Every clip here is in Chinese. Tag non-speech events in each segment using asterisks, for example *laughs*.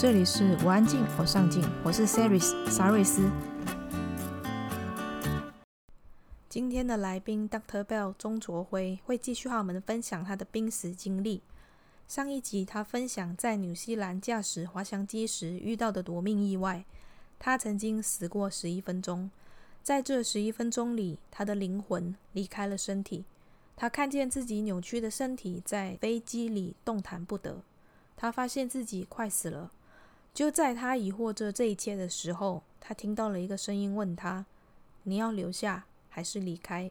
这里是我安静，我上进，我是 Saris 沙瑞斯。今天的来宾 Dr. Bell 钟卓辉会继续和我们分享他的濒死经历。上一集他分享在纽西兰驾驶滑翔机时遇到的夺命意外，他曾经死过十一分钟，在这十一分钟里，他的灵魂离开了身体，他看见自己扭曲的身体在飞机里动弹不得，他发现自己快死了。就在他疑惑着这一切的时候，他听到了一个声音问他：“你要留下还是离开？”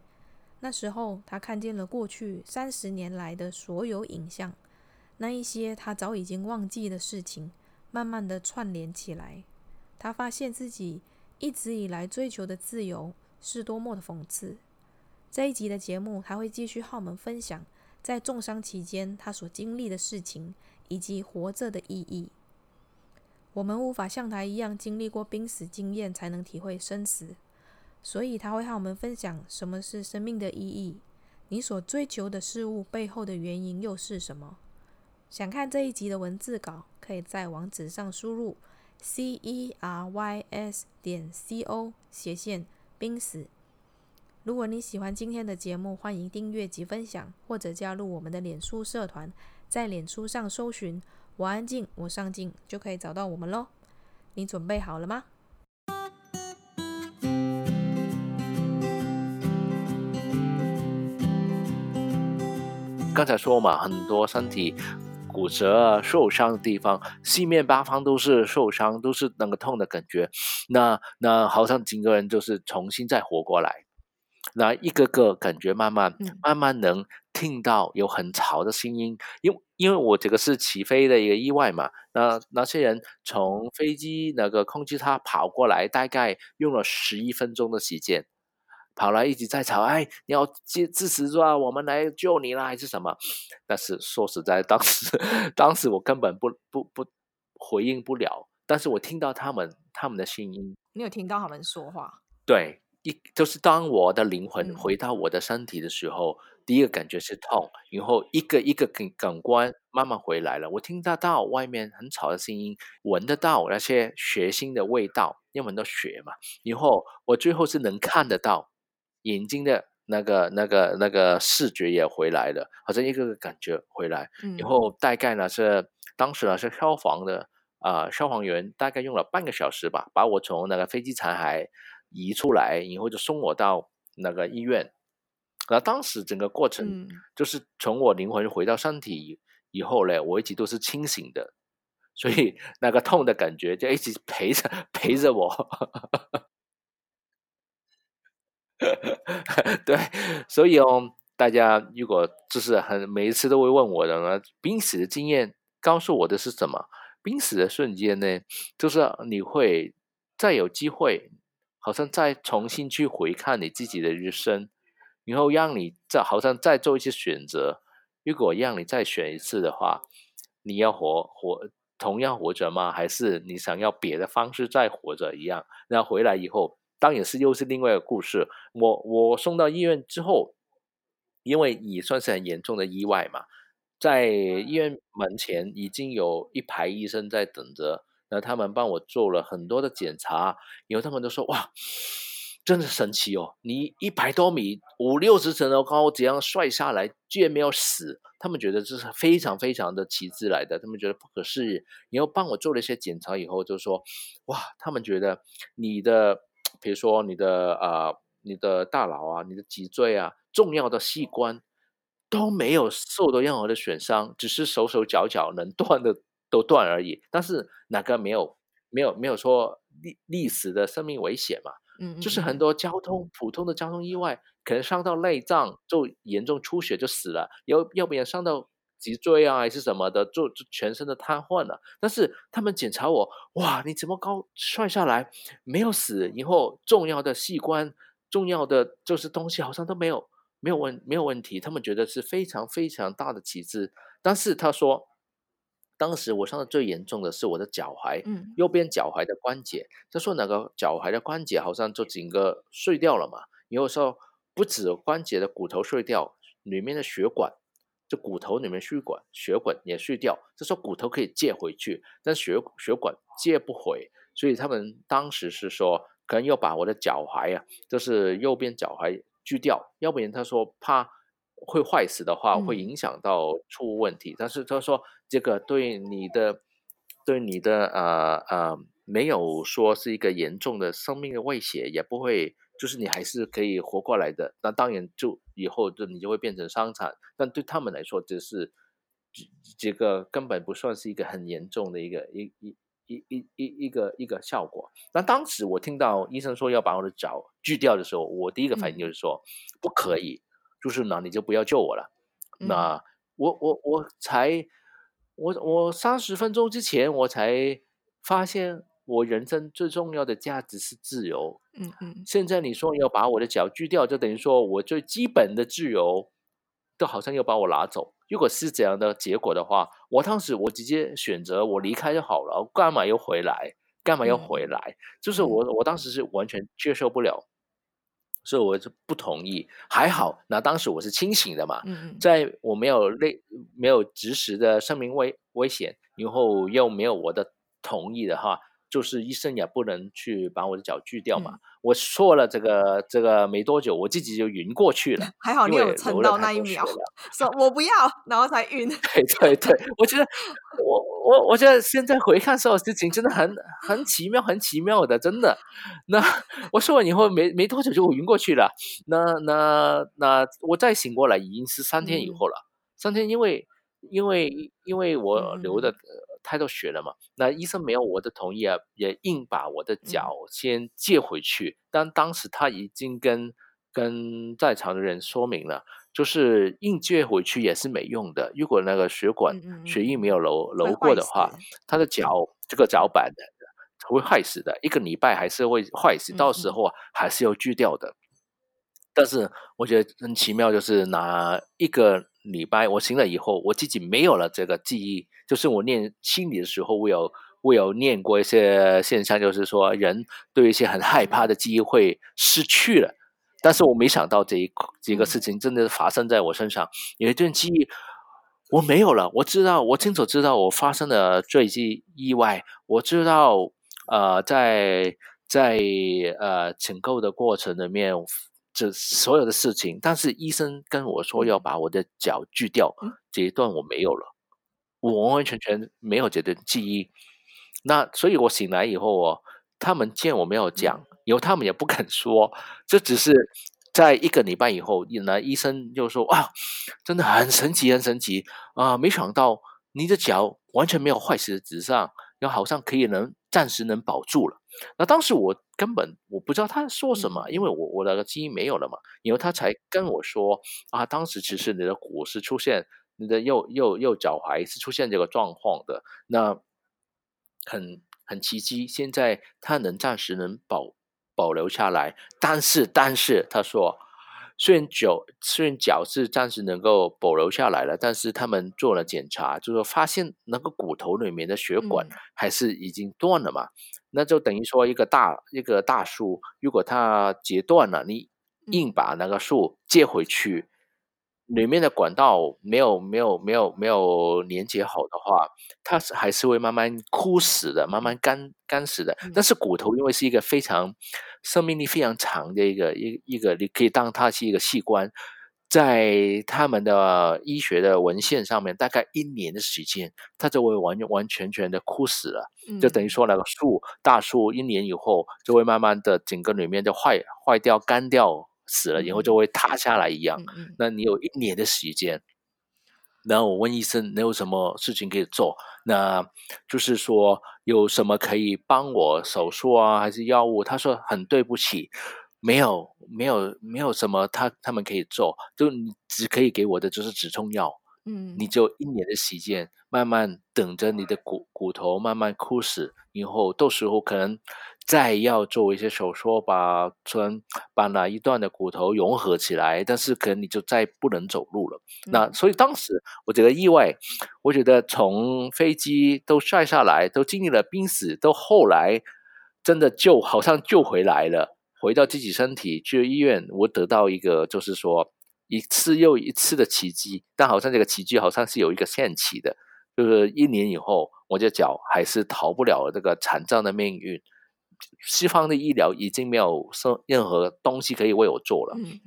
那时候，他看见了过去三十年来的所有影像，那一些他早已经忘记的事情，慢慢的串联起来。他发现自己一直以来追求的自由是多么的讽刺。这一集的节目，他会继续和我们分享在重伤期间他所经历的事情，以及活着的意义。我们无法像他一样经历过濒死经验才能体会生死，所以他会和我们分享什么是生命的意义，你所追求的事物背后的原因又是什么？想看这一集的文字稿，可以在网址上输入 c e r y s 点 c o 斜线濒死。如果你喜欢今天的节目，欢迎订阅及分享，或者加入我们的脸书社团，在脸书上搜寻。我安静，我上进，就可以找到我们喽。你准备好了吗？刚才说嘛，很多身体骨折、受伤的地方，四面八方都是受伤，都是那个痛的感觉。那那好像整个人就是重新再活过来。那一个个感觉慢慢、嗯、慢慢能听到有很吵的声音，因为因为我这个是起飞的一个意外嘛，那那些人从飞机那个控制塔跑过来，大概用了十一分钟的时间，跑来一直在吵，哎，你要支支持住啊，我们来救你啦，还是什么？但是说实在，当时当时我根本不不不回应不了，但是我听到他们他们的声音，你有听到他们说话？对。一就是当我的灵魂回到我的身体的时候，嗯、第一个感觉是痛，然后一个一个感感官慢慢回来了。我听得到外面很吵的声音，闻得到那些血腥的味道，因为闻到血嘛。然后我最后是能看得到眼睛的那个那个那个视觉也回来了，好像一个个感觉回来。嗯、然后大概呢是当时呢是消防的啊、呃、消防员大概用了半个小时吧，把我从那个飞机残骸。移出来然后就送我到那个医院，那当时整个过程就是从我灵魂回到身体以后呢，我一直都是清醒的，所以那个痛的感觉就一直陪着陪着我。*laughs* 对，所以哦，大家如果就是很每一次都会问我的呢，濒死的经验告诉我的是什么？濒死的瞬间呢，就是你会再有机会。好像再重新去回看你自己的人生，然后让你再好像再做一些选择。如果让你再选一次的话，你要活活同样活着吗？还是你想要别的方式再活着一样？然后回来以后，当然是又是另外一个故事。我我送到医院之后，因为也算是很严重的意外嘛，在医院门前已经有一排医生在等着。那他们帮我做了很多的检查，然后他们都说：“哇，真的神奇哦！你一百多米、五六十层楼高，这样摔下来居然没有死，他们觉得这是非常非常的奇迹来的，他们觉得不可思议。然后帮我做了一些检查以后，就说：哇，他们觉得你的，比如说你的啊、你的大脑啊，你的脊椎啊，重要的器官都没有受到任何的损伤，只是手手脚脚能断的。”都断而已，但是哪个没有没有没有说历历史的生命危险嘛？就是很多交通普通的交通意外，可能伤到内脏就严重出血就死了，要要不然伤到脊椎啊还是什么的，就就全身的瘫痪了。但是他们检查我，哇，你怎么高摔下来没有死？以后重要的器官、重要的就是东西好像都没有没有问没有问题，他们觉得是非常非常大的奇迹。但是他说。当时我伤的最严重的是我的脚踝，嗯，右边脚踝的关节。他说那个脚踝的关节好像就整个碎掉了嘛。有时候不止关节的骨头碎掉，里面的血管就骨头里面血管血管也碎掉，就说骨头可以借回去，但血血管借不回，所以他们当时是说，可能要把我的脚踝啊，就是右边脚踝锯掉，要不然他说怕会坏死的话，会影响到出问题。嗯、但是他说这个对你的对你的呃呃没有说是一个严重的生命的威胁，也不会。就是你还是可以活过来的，那当然就以后就你就会变成伤残，但对他们来说，只是这这个根本不算是一个很严重的一个一一一一一一个一个效果。那当时我听到医生说要把我的脚锯掉的时候，我第一个反应就是说不可以，就是呢你就不要救我了。那我我我才我我三十分钟之前我才发现。我人生最重要的价值是自由。嗯嗯，现在你说要把我的脚锯掉，就等于说我最基本的自由都好像要把我拿走。如果是这样的结果的话，我当时我直接选择我离开就好了，我干嘛又回来？干嘛又回来？嗯、就是我我当时是完全接受不了，所以我就不同意。还好，那当时我是清醒的嘛，嗯、在我没有类没有及时的生命危危险，然后又没有我的同意的话。就是医生也不能去把我的脚锯掉嘛。嗯、我说了这个这个没多久，我自己就晕过去了。还好你有撑到那一秒，说我不要，然后才晕。*laughs* 对对对，我觉得我我我觉得现在回看所有事情真的很很奇妙，很奇妙的，真的。那我说完以后没没多久就晕过去了。那那那我再醒过来已经是三天以后了。嗯、三天因为因为因为我流的。嗯太多血了嘛？那医生没有我的同意啊，也硬把我的脚先借回去。嗯、但当时他已经跟跟在场的人说明了，就是硬接回去也是没用的。如果那个血管嗯嗯血液没有流流过的话，他的脚这个脚板会坏死的，一个礼拜还是会坏死，到时候还是要锯掉的。但是我觉得很奇妙，就是拿一个礼拜我醒了以后，我自己没有了这个记忆。就是我念心理的时候，我有我有念过一些现象，就是说人对一些很害怕的记忆会失去了。但是我没想到这一这个事情真的发生在我身上，有一段记忆我没有了。我知道，我清楚知道我发生的坠机意外，我知道呃，在在呃抢购的过程里面。这所有的事情，但是医生跟我说要把我的脚锯掉，嗯、这一段我没有了，我完完全全没有这段记忆。那所以，我醒来以后，哦他们见我没有讲，以后他们也不肯说。这只是在一个礼拜以后，那医生就说啊，真的很神奇，很神奇啊！没想到你的脚完全没有坏死的迹象，然后好像可以能暂时能保住了。那当时我根本我不知道他说什么，因为我我的基因没有了嘛，然后他才跟我说啊，当时其实你的骨是出现，你的右右右脚踝是出现这个状况的，那很很奇迹，现在他能暂时能保保留下来，但是但是他说。虽然脚虽然脚是暂时能够保留下来了，但是他们做了检查，就是说发现那个骨头里面的血管还是已经断了嘛，嗯、那就等于说一个大一个大树，如果它截断了，你硬把那个树接回去。嗯里面的管道没有没有没有没有连接好的话，它是还是会慢慢枯死的，慢慢干干死的。但是骨头因为是一个非常生命力非常长的一个一一个，你可以当它是一个器官，在他们的医学的文献上面，大概一年的时间，它就会完完全全的枯死了。就等于说那个树大树一年以后就会慢慢的整个里面就坏坏掉干掉。死了以后就会塌下来一样，嗯、那你有一年的时间。然后我问医生，你有什么事情可以做？那就是说有什么可以帮我手术啊，还是药物？他说很对不起，没有，没有，没有什么他他们可以做，就你只可以给我的就是止痛药。嗯，你就一年的时间，慢慢等着你的骨骨头慢慢枯死，以后到时候可能。再要做一些手术，把从把哪一段的骨头融合起来，但是可能你就再不能走路了。嗯、那所以当时我觉得意外，我觉得从飞机都摔下来，都经历了濒死，都后来真的救好像救回来了，回到自己身体去医院，我得到一个就是说一次又一次的奇迹，但好像这个奇迹好像是有一个限期的，就是一年以后，我的脚还是逃不了这个残障的命运。西方的医疗已经没有任任何东西可以为我做了。嗯，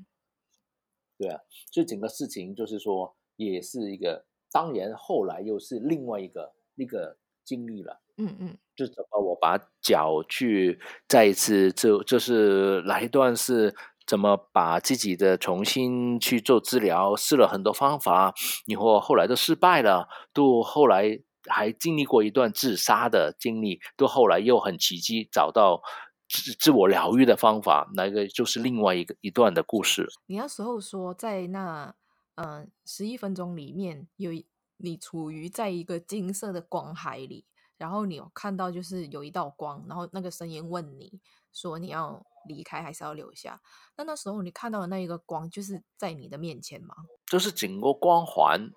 对啊，所以整个事情就是说，也是一个，当然后来又是另外一个那个经历了。嗯嗯，就怎么我把脚去再一次就就是来一段是怎么把自己的重新去做治疗，试了很多方法，你或后来都失败了，都后来还经历过一段自杀的经历，都后来又很奇迹找到自自我疗愈的方法，那个就是另外一个一段的故事。你那时候说在那嗯十一分钟里面有你处于在一个金色的光海里。然后你有看到，就是有一道光，然后那个声音问你说：“你要离开还是要留下？”那那时候你看到的那一个光，就是在你的面前吗？就是整个光环，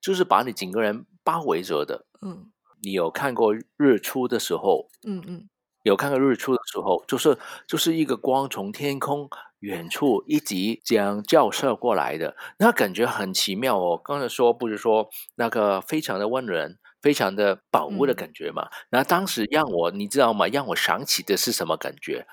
就是把你整个人包围着的。嗯，你有看过日出的时候？嗯嗯，有看过日出的时候，就是就是一个光从天空远处一直这样照射过来的，那感觉很奇妙哦。刚才说不是说那个非常的温暖。非常的保护的感觉嘛，那、嗯、当时让我，你知道吗？让我想起的是什么感觉？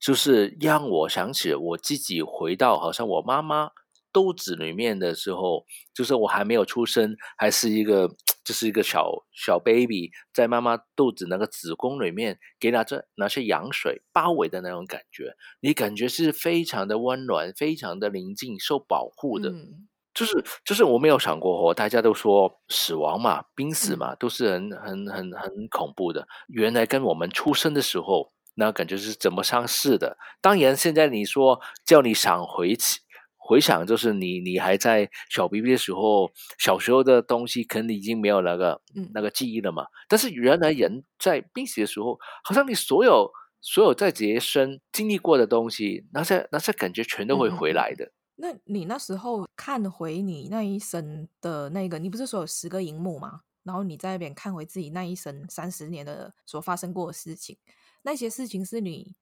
就是让我想起我自己回到好像我妈妈肚子里面的时候，就是我还没有出生，还是一个就是一个小小 baby，在妈妈肚子那个子宫里面，给拿着那些羊水包围的那种感觉，你感觉是非常的温暖，非常的宁静，受保护的。嗯就是就是我没有想过哦，大家都说死亡嘛、濒死嘛，都是很很很很恐怖的。原来跟我们出生的时候那感觉是怎么上市的。当然，现在你说叫你想回起回想，就是你你还在小 BB 的时候，小时候的东西，可能已经没有那个那个记忆了嘛。但是原来人在濒死的时候，好像你所有所有在这一生经历过的东西，那些那些感觉全都会回来的。那你那时候看回你那一生的那个，你不是说有十个荧幕吗？然后你在那边看回自己那一生三十年的所发生过的事情，那些事情是你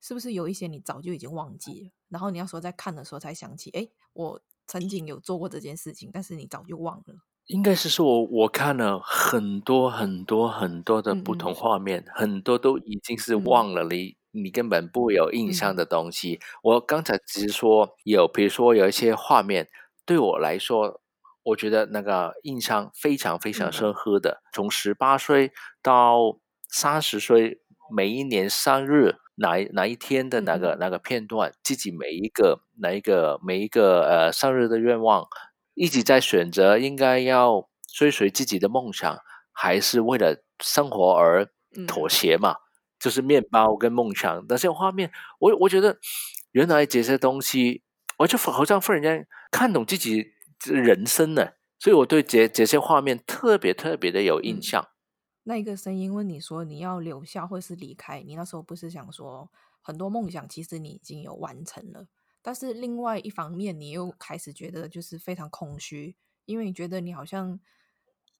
是不是有一些你早就已经忘记了？然后你要说在看的时候才想起，哎，我曾经有做过这件事情，但是你早就忘了。应该是说我我看了很多很多很多的不同画面，嗯、很多都已经是忘了你。嗯你根本不会有印象的东西，嗯、我刚才只是说有，比如说有一些画面，对我来说，我觉得那个印象非常非常深刻的。嗯、从十八岁到三十岁，每一年生日哪哪一天的哪个、嗯、那个片段，自己每一个哪一个每一个呃生日的愿望，一直在选择应该要追随自己的梦想，还是为了生活而妥协嘛？嗯就是面包跟梦想那些画面，我我觉得原来这些东西，我就好像忽然间看懂自己人生呢，所以我对这这些画面特别特别的有印象。嗯、那一个声音问你说你要留下或是离开，你那时候不是想说很多梦想其实你已经有完成了，但是另外一方面你又开始觉得就是非常空虚，因为你觉得你好像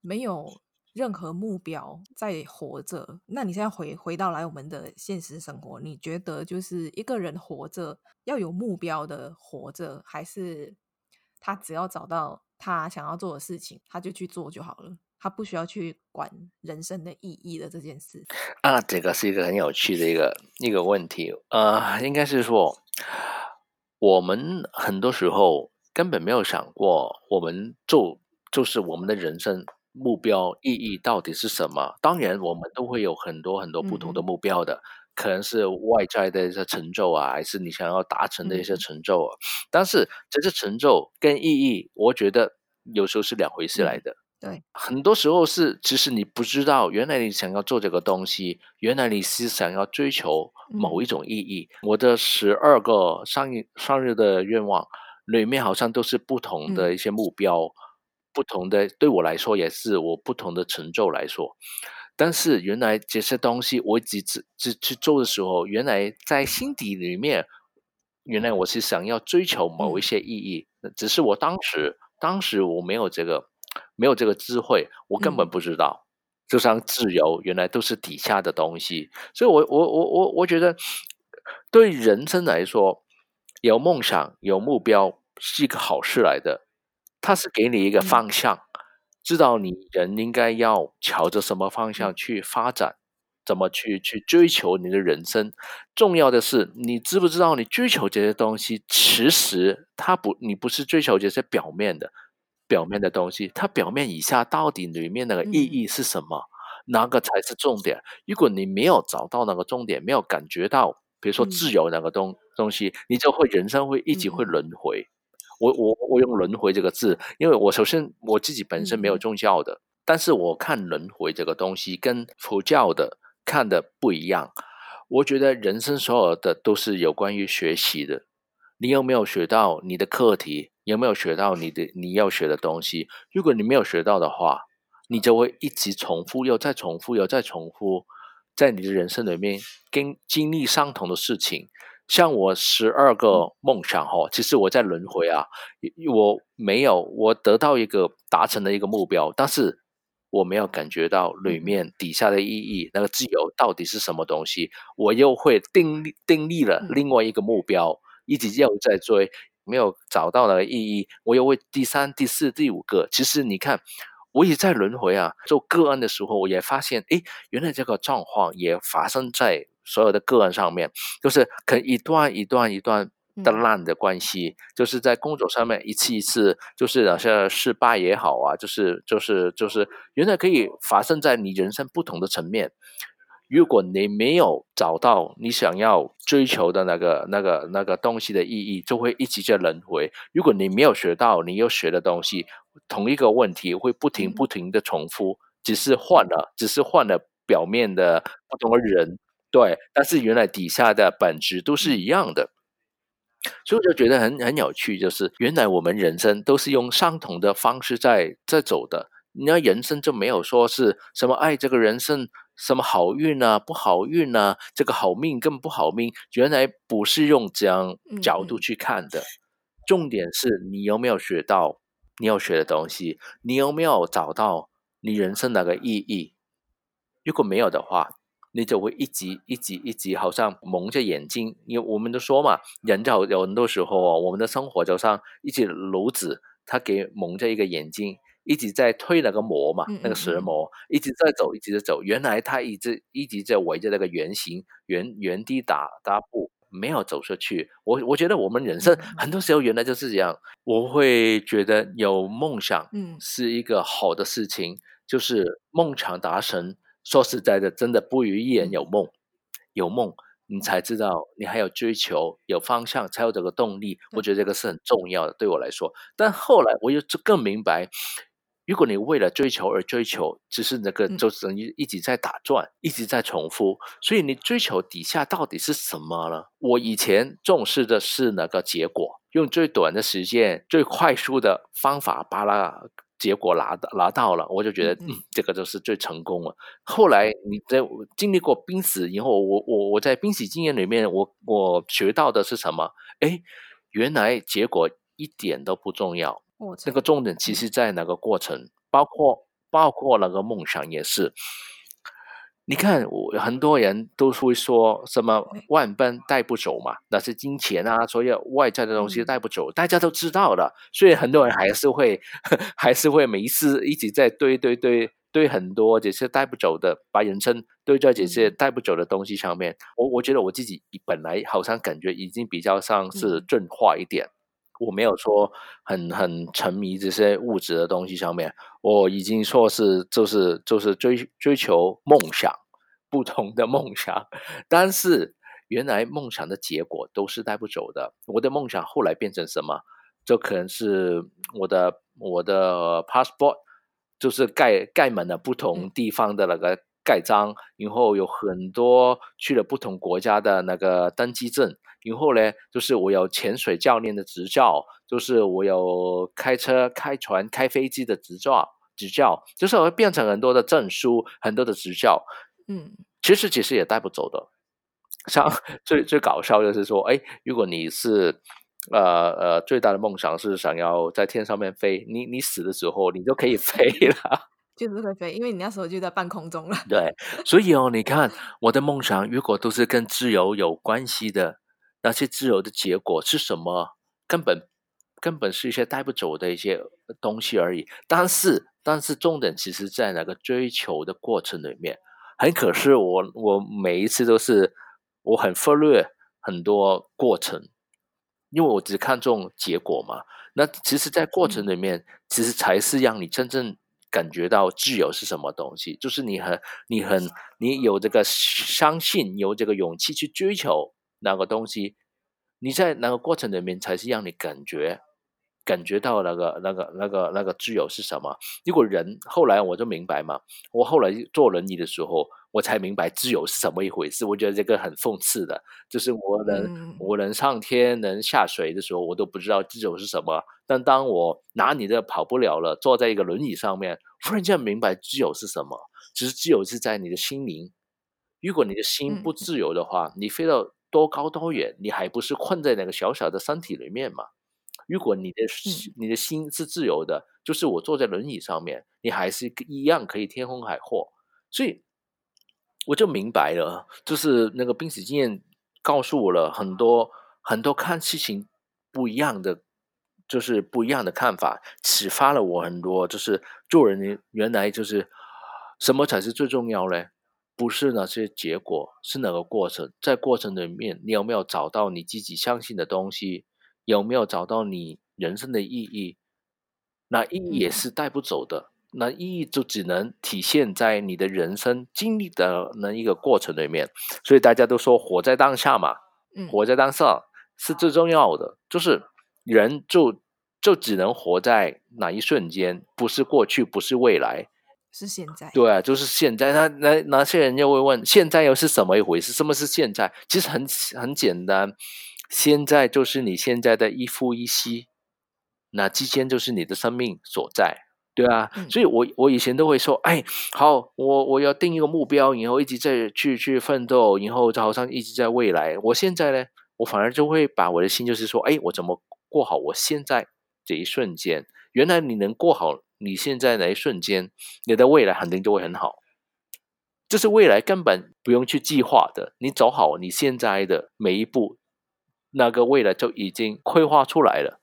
没有。任何目标在活着，那你现在回回到来我们的现实生活，你觉得就是一个人活着要有目标的活着，还是他只要找到他想要做的事情，他就去做就好了，他不需要去管人生的意义的这件事？啊，这个是一个很有趣的一个一个问题，呃，应该是说我们很多时候根本没有想过，我们做就是我们的人生。目标意义到底是什么？当然，我们都会有很多很多不同的目标的，嗯、可能是外在的一些成就啊，还是你想要达成的一些成就啊。嗯、但是，这些成就跟意义，我觉得有时候是两回事来的。嗯、对，很多时候是，其实你不知道，原来你想要做这个东西，原来你是想要追求某一种意义。嗯、我的十二个上一上日的愿望里面，好像都是不同的一些目标。嗯不同的，对我来说也是我不同的成就来说，但是原来这些东西我只只只去做的时候，原来在心底里面，原来我是想要追求某一些意义，嗯、只是我当时当时我没有这个没有这个智慧，我根本不知道，嗯、就像自由原来都是底下的东西，所以我我我我我觉得对人生来说，有梦想有目标是一个好事来的，它是给你一个方向，嗯、知道你人应该要朝着什么方向去发展，嗯、怎么去去追求你的人生。重要的是，你知不知道你追求这些东西，其实它不，你不是追求这些表面的。表面的东西，它表面以下到底里面那个意义是什么？哪、嗯、个才是重点？如果你没有找到那个重点，没有感觉到，比如说自由那个东、嗯、东西，你就会人生会一直会轮回。嗯、我我我用轮回这个字，因为我首先我自己本身没有宗教的，嗯、但是我看轮回这个东西跟佛教的看的不一样。我觉得人生所有的都是有关于学习的。你有没有学到你的课题？有没有学到你的你要学的东西？如果你没有学到的话，你就会一直重复，又再重复，又再重复，在你的人生里面跟经历相同的事情。像我十二个梦想哈，其实我在轮回啊，我没有我得到一个达成的一个目标，但是我没有感觉到里面底下的意义，那个自由到底是什么东西？我又会定定立了另外一个目标。一直又在追，没有找到的意义，我又为第三、第四、第五个。其实你看，我也在轮回啊。做个案的时候，我也发现，哎，原来这个状况也发生在所有的个案上面，就是可能一段一段一段的烂的关系，嗯、就是在工作上面一次一次，就是好像失败也好啊，就是就是就是，原来可以发生在你人生不同的层面。如果你没有找到你想要追求的那个、那个、那个东西的意义，就会一直在轮回。如果你没有学到你要学的东西，同一个问题会不停不停的重复，只是换了，只是换了表面的不同的人，对，但是原来底下的本质都是一样的。所以我就觉得很很有趣，就是原来我们人生都是用相同的方式在在走的。那人生就没有说是什么爱，这个人生。什么好运啊，不好运啊，这个好命跟不好命，原来不是用这样角度去看的。嗯嗯。重点是你有没有学到你要学的东西，你有没有找到你人生那个意义？如果没有的话，你就会一直一直一直好像蒙着眼睛。因为我们都说嘛，人就有很多时候啊，我们的生活就像一只炉子，它给蒙着一个眼睛。一直在推那个膜嘛，那个石膜一直在走，一直在走。原来他一直一直在围着那个圆形原原地打打步，没有走出去。我我觉得我们人生很多时候原来就是这样。我会觉得有梦想，嗯，是一个好的事情。就是梦想达成，说实在的，真的不如一人有梦。有梦，你才知道你还有追求，有方向，才有这个动力。我觉得这个是很重要的，对我来说。但后来我又就更明白。如果你为了追求而追求，只是那个就等于一直在打转，嗯、一直在重复。所以你追求底下到底是什么呢？我以前重视的是那个结果，用最短的时间、最快速的方法把那结果拿到拿到了，我就觉得嗯，嗯，这个就是最成功了。后来你在经历过濒死以后，我我我在濒死经验里面，我我学到的是什么？哎，原来结果一点都不重要。那个重点其实在那个过程，包括包括那个梦想也是。你看，我很多人都会说什么万般带不走嘛，那是金钱啊，所有外在的东西带不走，大家都知道的。所以很多人还是会 *laughs* 还是会没事一直在堆堆堆堆很多这些带不走的，把人生堆在这些带不走的东西上面。我我觉得我自己本来好像感觉已经比较像是进化一点。我没有说很很沉迷这些物质的东西上面，我已经说是就是就是追追求梦想，不同的梦想，但是原来梦想的结果都是带不走的。我的梦想后来变成什么？就可能是我的我的 passport，就是盖盖满了不同地方的那个盖章，然后有很多去了不同国家的那个登机证。然后呢，就是我有潜水教练的执照，就是我有开车、开船、开飞机的执照，执照就是我会变成很多的证书，很多的执照。嗯，其实其实也带不走的。像 *laughs* 最最搞笑就是说，哎，如果你是呃呃最大的梦想是想要在天上面飞，你你死的时候你就可以飞了，就是会飞，因为你那时候就在半空中了。对，所以哦，你看我的梦想如果都是跟自由有关系的。那些自由的结果是什么？根本根本是一些带不走的一些东西而已。但是，但是重点其实在那个追求的过程里面。很可是，我我每一次都是我很忽略很多过程，因为我只看重结果嘛。那其实，在过程里面，其实才是让你真正感觉到自由是什么东西。就是你很你很你有这个相信，有这个勇气去追求那个东西。你在那个过程里面，才是让你感觉感觉到那个那个那个那个自由是什么。如果人后来我就明白嘛，我后来坐轮椅的时候，我才明白自由是什么一回事。我觉得这个很讽刺的，就是我能、嗯、我能上天能下水的时候，我都不知道自由是什么。但当我拿你的跑不了了，坐在一个轮椅上面，忽然间明白自由是什么。其实自由是在你的心灵。如果你的心不自由的话，嗯、你飞到。多高多远，你还不是困在那个小小的身体里面嘛？如果你的你的心是自由的，就是我坐在轮椅上面，你还是一样可以天空海阔。所以我就明白了，就是那个濒死经验告诉我了很多很多看事情不一样的，就是不一样的看法，启发了我很多。就是做人原来就是什么才是最重要嘞？不是那些结果，是哪个过程？在过程里面，你有没有找到你自己相信的东西？有没有找到你人生的意义？那意义也是带不走的。那意义就只能体现在你的人生经历的那一个过程里面。所以大家都说活在当下嘛，活在当下是最重要的。就是人就就只能活在哪一瞬间，不是过去，不是未来。是现在，对啊，就是现在。那那那些人又会问，现在又是什么一回事？什么是现在？其实很很简单，现在就是你现在的一呼一吸，那之间就是你的生命所在，对啊。嗯、所以我我以前都会说，哎，好，我我要定一个目标，然后一直在去去奋斗，然后就好像一直在未来。我现在呢，我反而就会把我的心就是说，哎，我怎么过好我现在这一瞬间？原来你能过好。你现在那一瞬间，你的未来肯定就会很好。这是未来根本不用去计划的，你走好你现在的每一步，那个未来就已经规划出来了。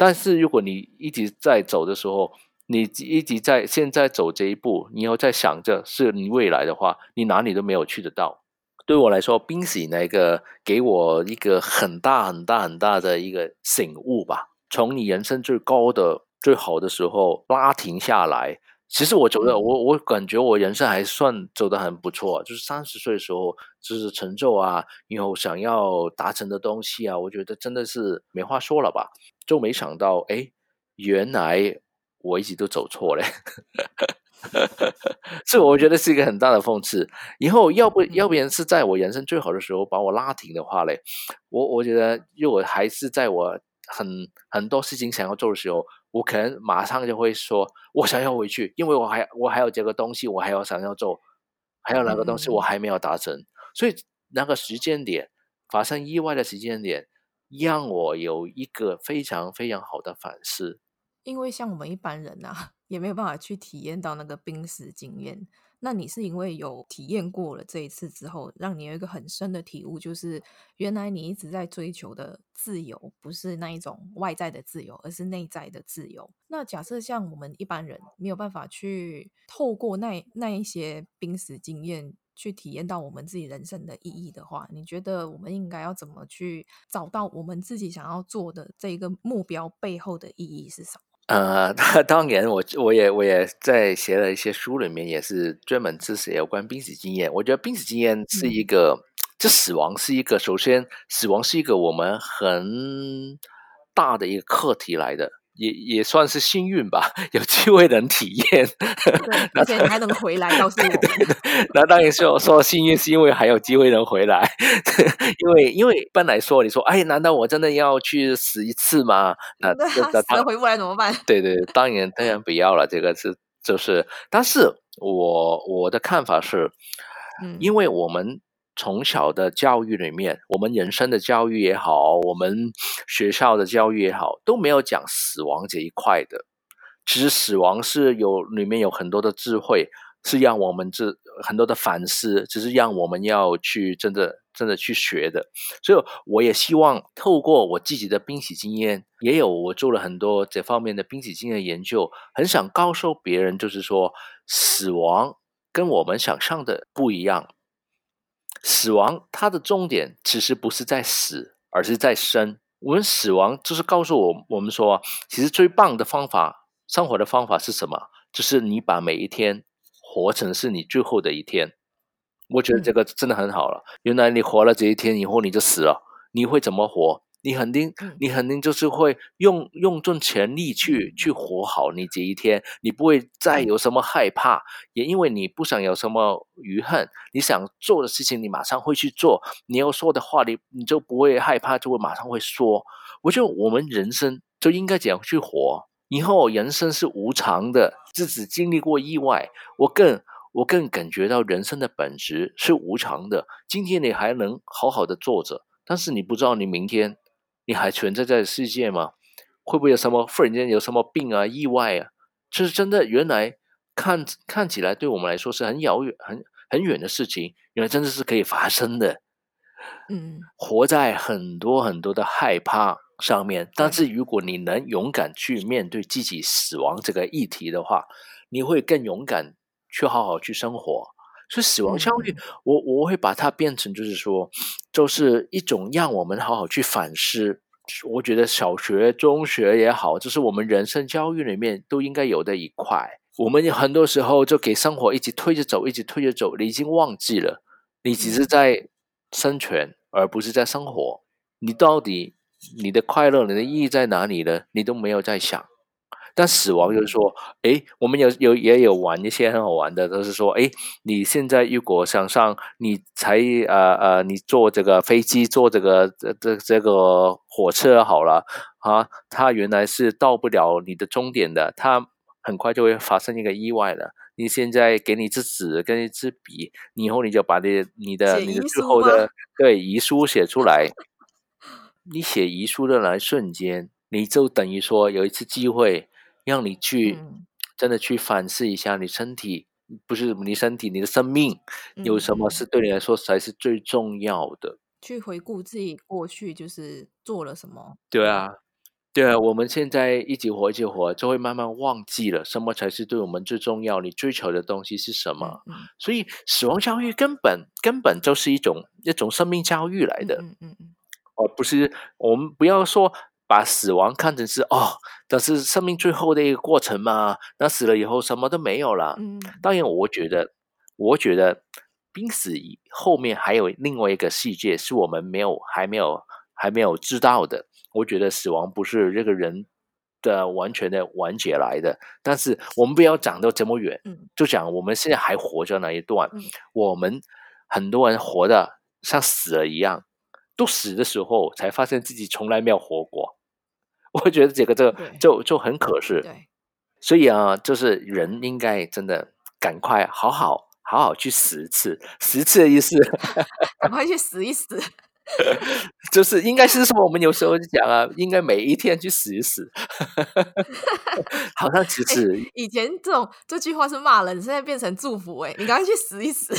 但是如果你一直在走的时候，你一直在现在走这一步，你要在想着是你未来的话，你哪里都没有去得到。对我来说，冰洗那个给我一个很大很大很大的一个醒悟吧，从你人生最高的。最好的时候拉停下来，其实我觉得我我感觉我人生还算走得很不错，就是三十岁的时候，就是成就啊，以后想要达成的东西啊，我觉得真的是没话说了吧，就没想到哎，原来我一直都走错了，*laughs* 这我觉得是一个很大的讽刺。以后要不要不然是在我人生最好的时候把我拉停的话嘞，我我觉得如果还是在我很很多事情想要做的时候。我可能马上就会说，我想要回去，因为我还我还有这个东西，我还要想要做，还有哪个东西我还没有达成，嗯、所以那个时间点发生意外的时间点，让我有一个非常非常好的反思。因为像我们一般人啊，*laughs* 也没有办法去体验到那个濒死经验。那你是因为有体验过了这一次之后，让你有一个很深的体悟，就是原来你一直在追求的自由，不是那一种外在的自由，而是内在的自由。那假设像我们一般人没有办法去透过那那一些濒死经验去体验到我们自己人生的意义的话，你觉得我们应该要怎么去找到我们自己想要做的这个目标背后的意义是什么？*laughs* 呃，*laughs* 当然我，我我也我也在写了一些书里面，也是专门支持有关濒死经验。我觉得濒死经验是一个，这、嗯、死亡是一个，首先死亡是一个我们很大的一个课题来的。也也算是幸运吧，有机会能体验，*laughs* 而且你还能回来告诉我。那当然说说幸运，是因为还有机会能回来。*laughs* 因为因为一般来说，你说哎，难道我真的要去死一次吗？那那死了回不来怎么办？对对，当然当然不要了。这个是就是，但是我我的看法是，嗯，因为我们。从小的教育里面，我们人生的教育也好，我们学校的教育也好，都没有讲死亡这一块的。其实死亡是有里面有很多的智慧，是让我们这很多的反思，只是让我们要去真的真的去学的。所以我也希望透过我自己的濒死经验，也有我做了很多这方面的濒死经验研究，很想告诉别人，就是说死亡跟我们想象的不一样。死亡它的终点其实不是在死，而是在生。我们死亡就是告诉我我们说，其实最棒的方法，生活的方法是什么？就是你把每一天。活成是你最后的一天，我觉得这个真的很好了。嗯、原来你活了这一天以后你就死了，你会怎么活？你肯定，你肯定就是会用用尽全力去去活好你这一天。你不会再有什么害怕，也因为你不想有什么遗憾。你想做的事情，你马上会去做。你要说的话，你你就不会害怕，就会马上会说。我觉得我们人生就应该这样去活。以后人生是无常的，自己经历过意外，我更我更感觉到人生的本质是无常的。今天你还能好好的坐着，但是你不知道你明天你还存在在世界吗？会不会有什么忽然间有什么病啊、意外啊？就是真的，原来看看起来对我们来说是很遥远、很很远的事情，原来真的是可以发生的。嗯，活在很多很多的害怕上面，但是如果你能勇敢去面对自己死亡这个议题的话，你会更勇敢去好好去生活。所以死亡教育，我我会把它变成就是说，就是一种让我们好好去反思。我觉得小学、中学也好，这是我们人生教育里面都应该有的一块。我们很多时候就给生活一直推着走，一直推着走，你已经忘记了，你只是在生存，而不是在生活。你到底？你的快乐，你的意义在哪里呢？你都没有在想。但死亡就是说，诶，我们有有也有玩一些很好玩的，都是说，诶，你现在如果想上，你才呃呃，你坐这个飞机，坐这个这这这个火车好了啊，它原来是到不了你的终点的，它很快就会发生一个意外的。你现在给你一支纸跟一支笔，你以后你就把你你的你的最后的对遗书写出来。*laughs* 你写遗书的那一瞬间，你就等于说有一次机会，让你去真的去反思一下你身体，不是你身体，你的生命有什么是对你来说才是最重要的？去回顾自己过去就是做了什么？对啊，对啊，我们现在一起活一起活，就会慢慢忘记了什么才是对我们最重要，你追求的东西是什么？所以死亡教育根本根本就是一种一种生命教育来的。嗯嗯嗯。哦，不是，我们不要说把死亡看成是哦，这是生命最后的一个过程嘛。那死了以后什么都没有了。嗯，当然，我觉得，我觉得濒死后面还有另外一个世界是我们没有、还没有、还没有知道的。我觉得死亡不是这个人的完全的完结来的。但是我们不要讲到这么远，嗯，就讲我们现在还活着那一段，嗯，我们很多人活的像死了一样。都死的时候，才发现自己从来没有活过。我觉得这个这个就就很可是。对，所以啊，就是人应该真的赶快好好好好去死一次，死一次的意思，*laughs* 赶快去死一死。*laughs* 就是应该是什么？我们有时候就讲啊，应该每一天去死一死。*laughs* 好像其实、欸、以前这种这句话是骂人，现在变成祝福哎、欸，你赶快去死一死。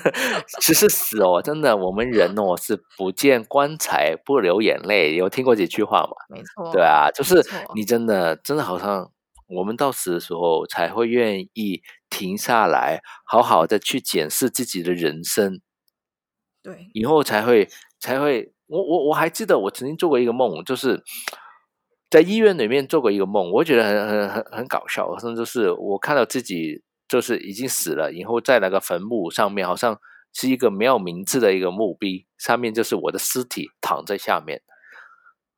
*laughs* 其实死哦，真的，我们人哦是不见棺材不流眼泪，有听过这句话吗？没错，对啊，就是你真的真的好像我们到死的时候才会愿意停下来，好好的去检视自己的人生。对，以后才会。才会，我我我还记得我曾经做过一个梦，就是在医院里面做过一个梦，我觉得很很很很搞笑，甚至是我看到自己就是已经死了，以后在那个坟墓上面，好像是一个没有名字的一个墓碑，上面就是我的尸体躺在下面，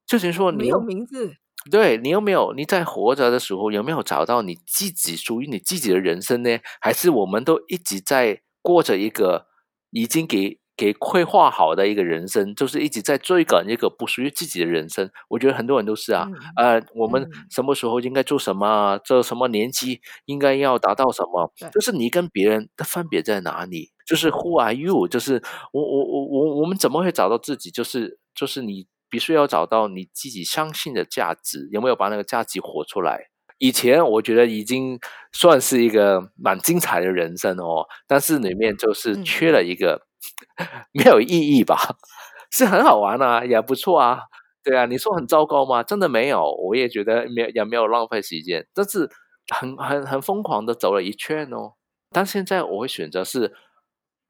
就是说你没有名字，对，你有没有你在活着的时候有没有找到你自己属于你自己的人生呢？还是我们都一直在过着一个已经给。给规划好的一个人生，就是一直在追赶一个不属于自己的人生。我觉得很多人都是啊，嗯、呃，我们什么时候应该做什么，这、嗯、什么年纪应该要达到什么，就是你跟别人的分别在哪里？就是 Who are you？就是我我我我我们怎么会找到自己？就是就是你必须要找到你自己相信的价值，有没有把那个价值活出来？以前我觉得已经算是一个蛮精彩的人生哦，但是里面就是缺了一个、嗯、*laughs* 没有意义吧？*laughs* 是很好玩啊，也不错啊，对啊，你说很糟糕吗？真的没有，我也觉得没也没有浪费时间，但是很很很疯狂的走了一圈哦。但现在我会选择是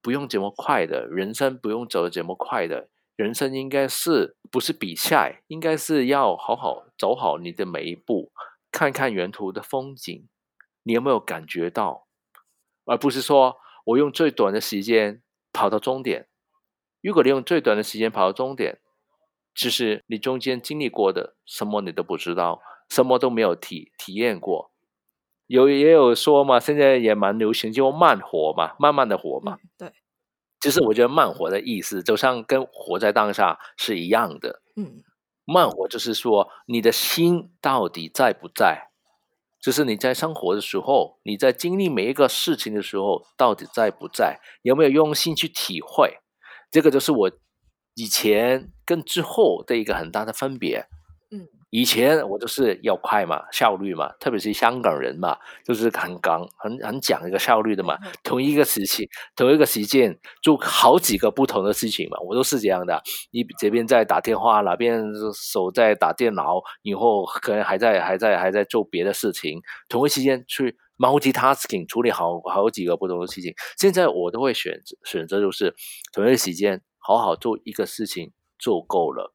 不用这么快的人生，不用走的这么快的人生，应该是不是比赛？应该是要好好走好你的每一步，看看沿途的风景，你有没有感觉到？而不是说我用最短的时间跑到终点。如果你用最短的时间跑到终点，其实你中间经历过的什么你都不知道，什么都没有体体验过。有也有说嘛，现在也蛮流行，就慢活嘛，慢慢的活嘛。嗯、对，其实我觉得慢活的意思，就像跟活在当下是一样的。嗯，慢活就是说，你的心到底在不在？就是你在生活的时候，你在经历每一个事情的时候，到底在不在？有没有用心去体会？这个就是我以前跟之后的一个很大的分别。嗯。以前我就是要快嘛，效率嘛，特别是香港人嘛，就是很刚很很讲一个效率的嘛。同一个时期，同一个时间做好几个不同的事情嘛，我都是这样的。你这边在打电话，那边手在打电脑，以后可能还在还在还在做别的事情。同一时间去 multitasking 处理好好几个不同的事情。现在我都会选择选择就是同一个时间好好做一个事情做够了，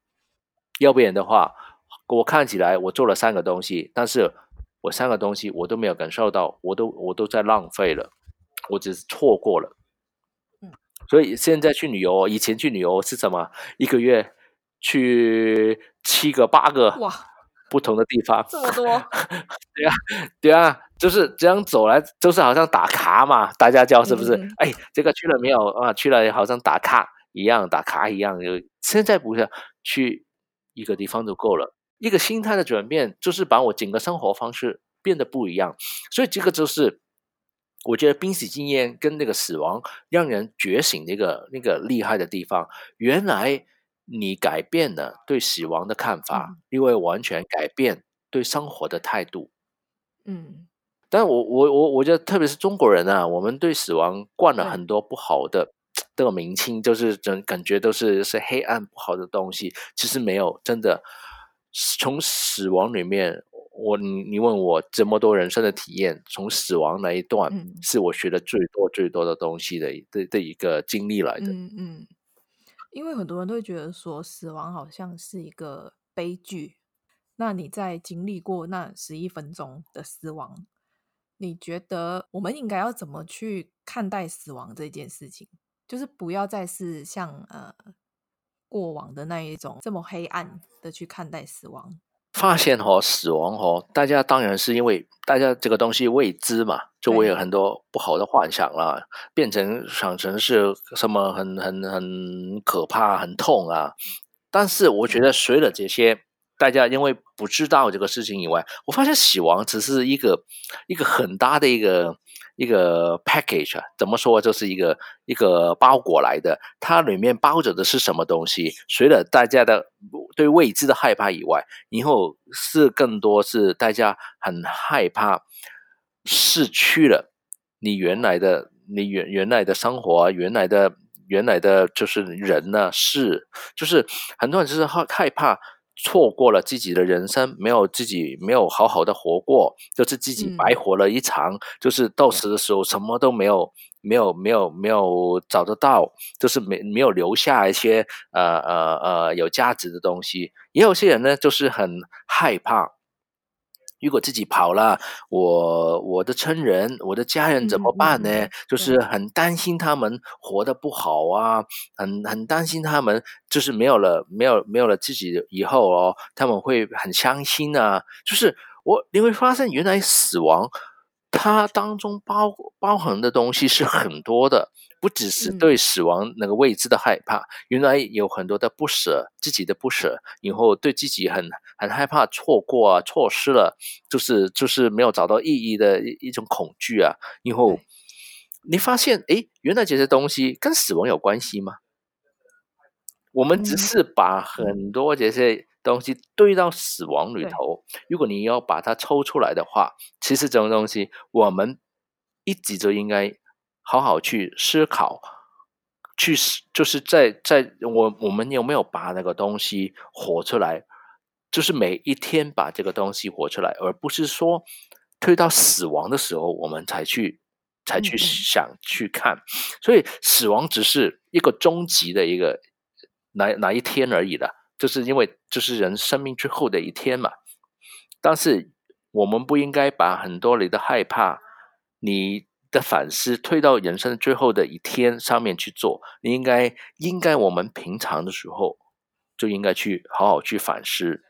要不然的话。我看起来我做了三个东西，但是我三个东西我都没有感受到，我都我都在浪费了，我只是错过了。嗯，所以现在去旅游，以前去旅游是什么？一个月去七个八个哇不同的地方，*laughs* 这么多？*laughs* 对啊，对啊，就是这样走来，就是好像打卡嘛，大家叫是不是？哎、嗯，这个去了没有啊？去了好像打卡一样，打卡一样。就现在不是去一个地方就够了。一个心态的转变，就是把我整个生活方式变得不一样，所以这个就是我觉得濒死经验跟那个死亡让人觉醒那个那个厉害的地方。原来你改变了对死亡的看法，因为完全改变对生活的态度。嗯，但我我我我觉得，特别是中国人啊，我们对死亡灌了很多不好的这个名称，就是整感觉都是是黑暗不好的东西，其实没有，真的。从死亡里面，我你你问我这么多人生的体验，从死亡那一段，是我学的最多最多的东西的的的一个经历来的。嗯嗯，因为很多人都会觉得说，死亡好像是一个悲剧。那你在经历过那十一分钟的死亡，你觉得我们应该要怎么去看待死亡这件事情？就是不要再是像呃。过往的那一种这么黑暗的去看待死亡，发现哦，死亡哦，大家当然是因为大家这个东西未知嘛，就会有很多不好的幻想啦，变成想成是什么很很很可怕、很痛啊。但是我觉得，随着这些大家因为不知道这个事情以外，我发现死亡只是一个一个很大的一个。一个 package 怎么说，就是一个一个包裹来的，它里面包着的是什么东西？随着大家的对未知的害怕以外，以后是更多是大家很害怕失去了你原来的你原原来的生活，原来的原来的就是人呢，事，就是很多人就是害害怕。错过了自己的人生，没有自己没有好好的活过，就是自己白活了一场，嗯、就是到死的时候什么都没有，没有没有没有找得到，就是没没有留下一些呃呃呃有价值的东西。也有些人呢，就是很害怕。如果自己跑了，我我的亲人、我的家人怎么办呢？就是很担心他们活得不好啊，很很担心他们就是没有了、没有没有了自己以后哦，他们会很伤心啊。就是我你会发现，原来死亡它当中包包含的东西是很多的。不只是对死亡那个未知的害怕，嗯、原来有很多的不舍，自己的不舍，以后对自己很很害怕错过啊，错失了，就是就是没有找到意义的一一种恐惧啊。以后你发现，哎，原来这些东西跟死亡有关系吗？我们只是把很多这些东西堆到死亡里头，如果你要把它抽出来的话，其实这种东西我们一直就应该好好去思考，去就是在在我我们有没有把那个东西活出来，就是每一天把这个东西活出来，而不是说推到死亡的时候我们才去。才去想去看，所以死亡只是一个终极的一个哪哪一天而已了，就是因为就是人生命最后的一天嘛。但是我们不应该把很多你的害怕、你的反思推到人生最后的一天上面去做。你应该应该我们平常的时候就应该去好好去反思。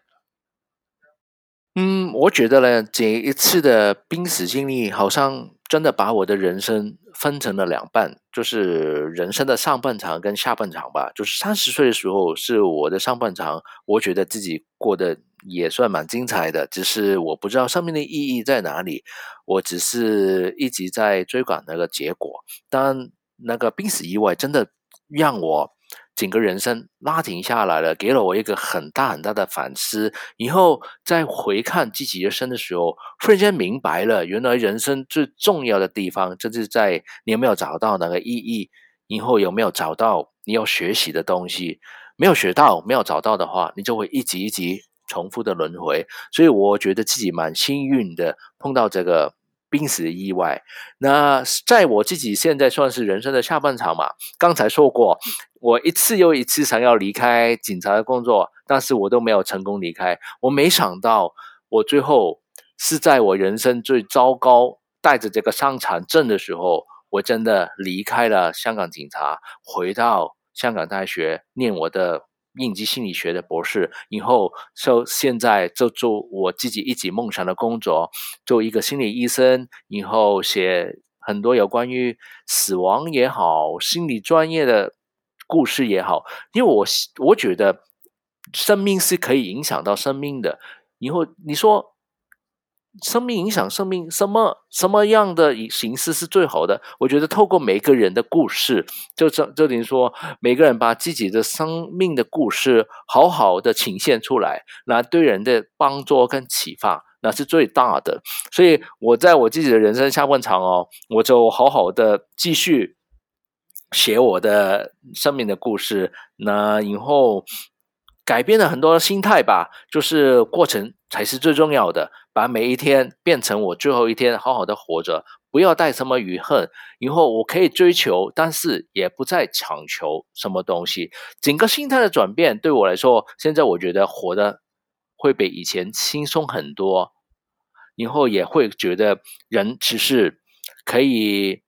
嗯，我觉得呢，这一次的濒死经历好像。真的把我的人生分成了两半，就是人生的上半场跟下半场吧。就是三十岁的时候是我的上半场，我觉得自己过得也算蛮精彩的，只是我不知道生命的意义在哪里，我只是一直在追赶那个结果。但那个濒死意外真的让我。整个人生拉停下来了，给了我一个很大很大的反思。以后再回看自己人生的时候，忽然间明白了，原来人生最重要的地方，就是在你有没有找到那个意义，以后有没有找到你要学习的东西。没有学到，没有找到的话，你就会一级一级重复的轮回。所以我觉得自己蛮幸运的，碰到这个。濒死的意外，那在我自己现在算是人生的下半场嘛。刚才说过，我一次又一次想要离开警察的工作，但是我都没有成功离开。我没想到，我最后是在我人生最糟糕，带着这个伤残证的时候，我真的离开了香港警察，回到香港大学念我的。应急心理学的博士，以后就现在就做我自己一直梦想的工作，做一个心理医生，以后写很多有关于死亡也好，心理专业的故事也好，因为我我觉得生命是可以影响到生命的，以后你说。生命影响生命，什么什么样的形式是最好的？我觉得透过每个人的故事，就这就等于说，每个人把自己的生命的故事好好的呈现出来，那对人的帮助跟启发，那是最大的。所以我在我自己的人生下半场哦，我就好好的继续写我的生命的故事，那以后。改变了很多心态吧，就是过程才是最重要的。把每一天变成我最后一天，好好的活着，不要带什么遗恨。以后我可以追求，但是也不再强求什么东西。整个心态的转变对我来说，现在我觉得活得会比以前轻松很多。以后也会觉得人其实可以。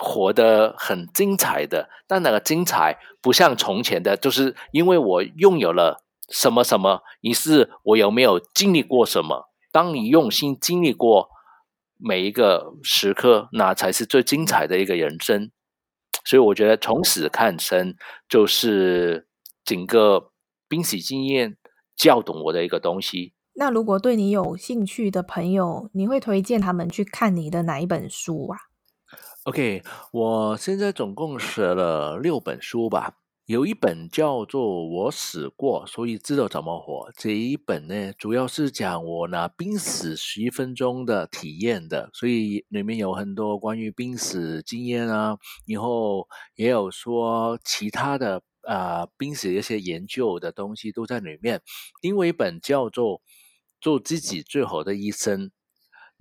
活得很精彩的，但那个精彩不像从前的，就是因为我拥有了什么什么，于是我有没有经历过什么？当你用心经历过每一个时刻，那才是最精彩的一个人生。所以我觉得从死看生，就是整个濒死经验教懂我的一个东西。那如果对你有兴趣的朋友，你会推荐他们去看你的哪一本书啊？OK，我现在总共写了六本书吧，有一本叫做《我死过，所以知道怎么活》。这一本呢，主要是讲我拿濒死十分钟的体验的，所以里面有很多关于濒死经验啊，以后也有说其他的啊濒死一些研究的东西都在里面。另外一本叫做《做自己最好的医生》。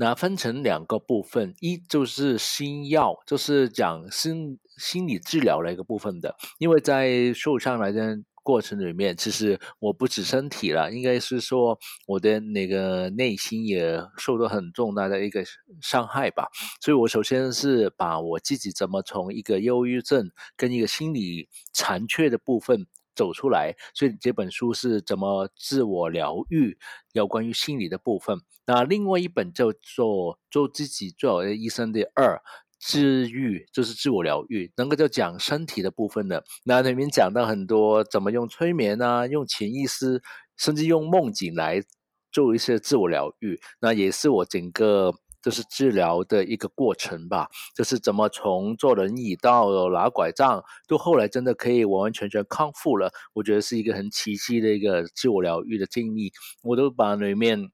那分成两个部分，一就是心药，就是讲心心理治疗的一个部分的。因为在受伤来的过程里面，其实我不止身体了，应该是说我的那个内心也受到很重大的一个伤害吧。所以我首先是把我自己怎么从一个忧郁症跟一个心理残缺的部分走出来，所以这本书是怎么自我疗愈，有关于心理的部分。那另外一本叫做《做自己最好的医生》的二治愈，就是自我疗愈，那个就讲身体的部分的。那里面讲到很多怎么用催眠啊，用潜意识，甚至用梦境来做一些自我疗愈。那也是我整个就是治疗的一个过程吧，就是怎么从坐轮椅到拿拐杖，到后来真的可以完完全全康复了。我觉得是一个很奇迹的一个自我疗愈的经历，我都把里面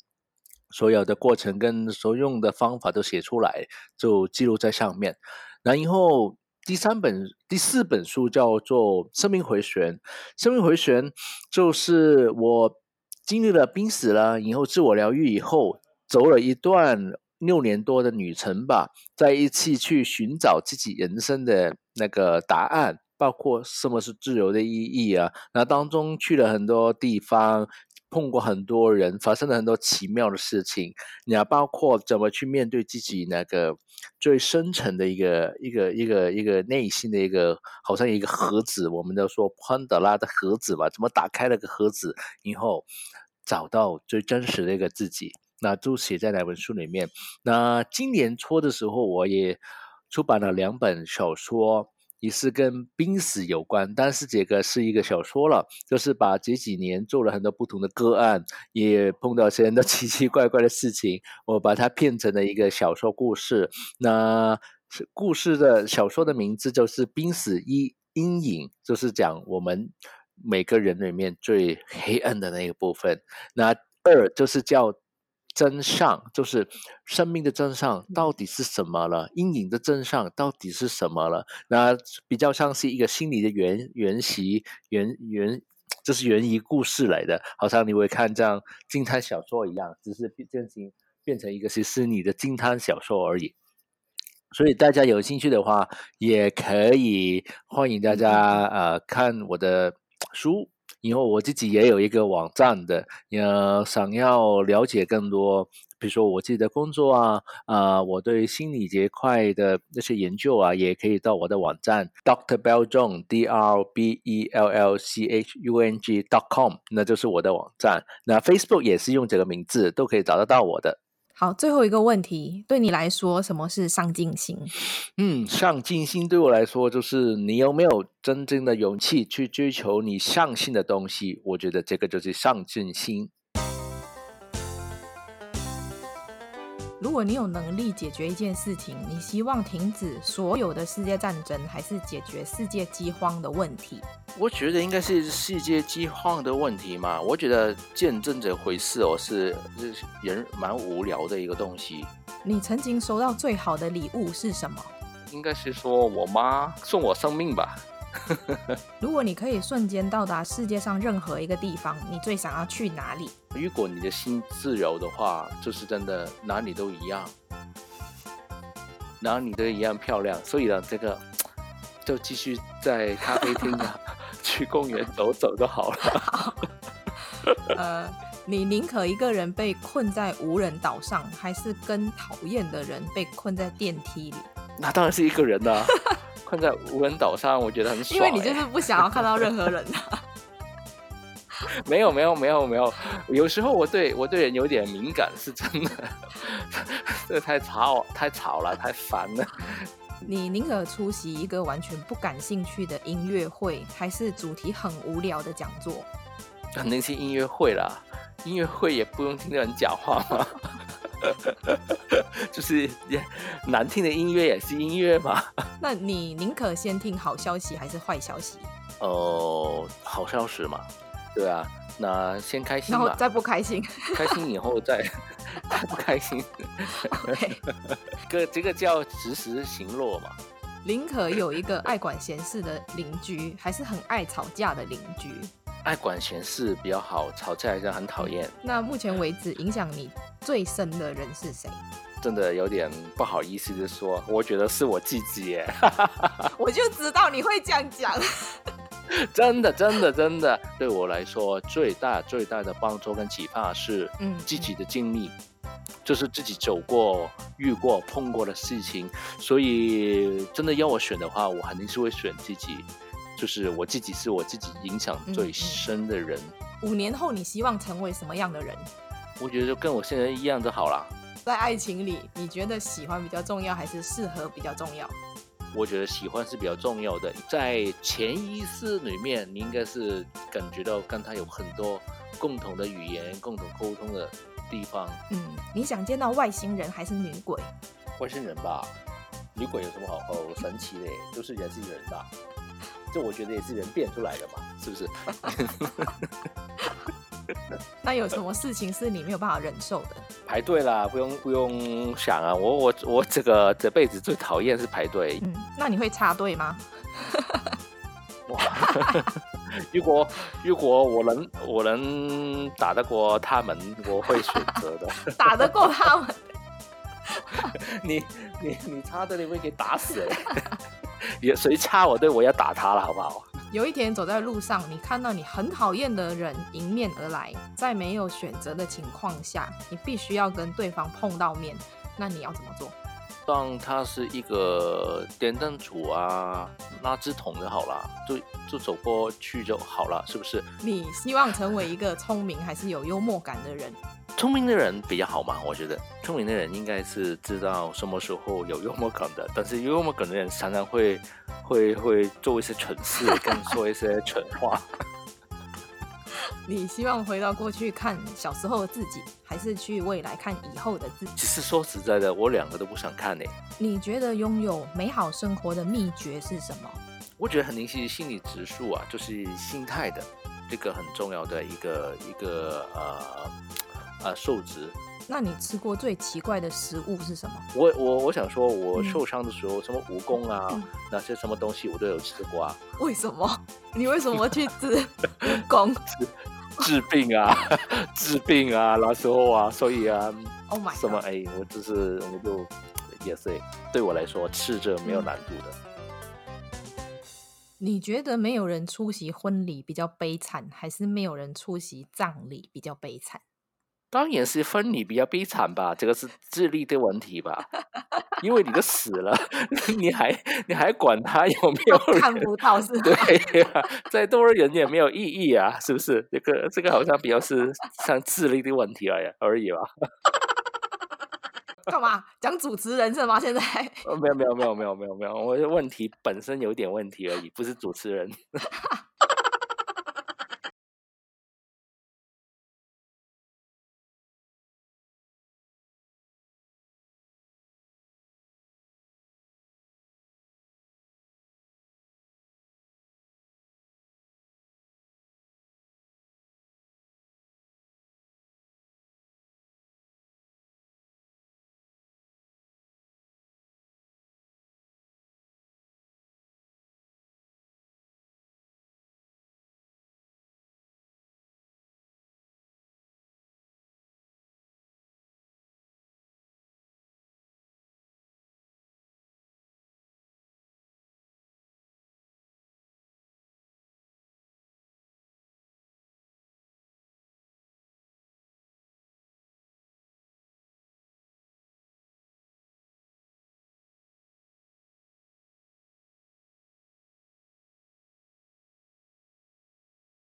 所有的过程跟所用的方法都写出来，就记录在上面。然后第三本、第四本书叫做《生命回旋》，《生命回旋》就是我经历了濒死了，以后自我疗愈以后，走了一段。六年多的旅程吧，在一起去寻找自己人生的那个答案，包括什么是自由的意义啊。那当中去了很多地方，碰过很多人，发生了很多奇妙的事情。你要包括怎么去面对自己那个最深层的一个一个一个一个内心的一个，好像一个盒子，我们都说潘德拉的盒子吧？怎么打开那个盒子，然后找到最真实的一个自己？那就写在那本书里面。那今年初的时候，我也出版了两本小说，也是跟濒死有关，但是这个是一个小说了，就是把这几年做了很多不同的个案，也碰到些很多 *laughs* 奇奇怪怪的事情，我把它变成了一个小说故事。那故事的小说的名字就是《濒死一阴影》，就是讲我们每个人里面最黑暗的那个部分。那二就是叫。真相就是生命的真相到底是什么了？阴影的真相到底是什么了？那比较像是一个心理的原原习原原，这是源于故事来的，好像你会看这样惊探小说一样，只是变成变成一个是是你的惊探小说而已。所以大家有兴趣的话，也可以欢迎大家呃看我的书。以后我自己也有一个网站的，呃，想要了解更多，比如说我自己的工作啊，啊、我对心理这块的那些研究啊，也可以到我的网站 Dr. Bellzhong D R B E L L C H U N G dot com，那就是我的网站。那 Facebook 也是用这个名字，都可以找得到我的。好，最后一个问题，对你来说，什么是上进心？嗯，上进心对我来说，就是你有没有真正的勇气去追求你相信的东西。我觉得这个就是上进心。如果你有能力解决一件事情，你希望停止所有的世界战争，还是解决世界饥荒的问题？我觉得应该是世界饥荒的问题嘛。我觉得见证这回事哦，是是人蛮无聊的一个东西。你曾经收到最好的礼物是什么？应该是说我妈送我生命吧。*laughs* 如果你可以瞬间到达世界上任何一个地方，你最想要去哪里？如果你的心自由的话，就是真的哪里都一样，哪里都一样漂亮。所以呢，这个 *tsk* 就继续在咖啡厅啊，*laughs* 去公园走走就好了。*laughs* 好，呃，你宁可一个人被困在无人岛上，还是跟讨厌的人被困在电梯里？那当然是一个人啊。困在无人岛上，我觉得很爽，欸。因为你就是不想要看到任何人啊。*laughs* 没有没有没有没有，有时候我对我对人有点敏感，是真的。*laughs* 这太吵太吵了，太烦了。*laughs* 你宁可出席一个完全不感兴趣的音乐会，还是主题很无聊的讲座？肯定是音乐会啦，音乐会也不用听人讲话吗。*laughs* 就是难听的音乐也是音乐嘛？*laughs* 那你宁可先听好消息还是坏消息？哦、呃，好消息嘛，对啊，那先开心，然后再不开心，开心以后再 *laughs* 再不开心。OK，这这个叫及时行乐嘛。宁可有一个爱管闲事的邻居，还是很爱吵架的邻居？爱管闲事比较好，吵架还是很讨厌。那目前为止影响你最深的人是谁？真的有点不好意思的说，我觉得是我自己耶。*laughs* 我就知道你会这样讲。*laughs* 真的，真的，真的，对我来说最大最大的帮助跟启发是，嗯，自己的经历，嗯、就是自己走过、遇过、碰过的事情。所以，真的要我选的话，我肯定是会选自己。就是我自己是我自己影响最深的人。五年后，你希望成为什么样的人？我觉得就跟我现在一样就好了。在爱情里，你觉得喜欢比较重要，还是适合比较重要？我觉得喜欢是比较重要的。在潜意识里面，你应该是感觉到跟他有很多共同的语言、共同沟通的地方。嗯，你想见到外星人还是女鬼？外星人吧，女鬼有什么好好神奇的？都、是人是人吧？这我觉得也是人变出来的嘛，是不是？*laughs* 那有什么事情是你没有办法忍受的？排队啦，不用不用想啊，我我我这个这辈子最讨厌是排队。嗯，那你会插队吗？*laughs* 哇，如果如果我能我能打得过他们，我会选择的。*laughs* 打得过他们？你你你插队，你会给打死了。*laughs* 有谁插我队，我要打他了，好不好？有一天走在路上，你看到你很讨厌的人迎面而来，在没有选择的情况下，你必须要跟对方碰到面，那你要怎么做？当他是一个电灯柱啊，垃圾桶就好了，就就走过去就好了，是不是？你希望成为一个聪明还是有幽默感的人？聪明的人比较好嘛，我觉得聪明的人应该是知道什么时候有幽默感的，但是有幽默感的人常常会会会做一些蠢事，跟说一些蠢话。*laughs* 你希望回到过去看小时候的自己，还是去未来看以后的自己？其实说实在的，我两个都不想看呢。你觉得拥有美好生活的秘诀是什么？我觉得肯定是心理指数啊，就是心态的这个很重要的一个一个呃。呃，数值。那你吃过最奇怪的食物是什么？我我我想说，我受伤的时候，嗯、什么蜈蚣啊，嗯、那些什么东西我都有吃过啊。为什么？你为什么去吃 *laughs* 蜈蚣？*laughs* 治病啊，*laughs* 治病啊，那时候啊，所以啊，Oh my，什么哎，我就是我就也是对我来说吃着没有难度的。你觉得没有人出席婚礼比较悲惨，还是没有人出席葬礼比较悲惨？当然是分你比较悲惨吧，这个是智力的问题吧，因为你都死了，*laughs* 你还你还管他有没有看不到是 *laughs* 吧？对呀、啊，再多人也没有意义啊，是不是？这个这个好像比较是像智力的问题而已而已吧。干嘛讲主持人是吗？现在？*laughs* 没有没有没有没有没有没有，我的问题本身有点问题而已，不是主持人。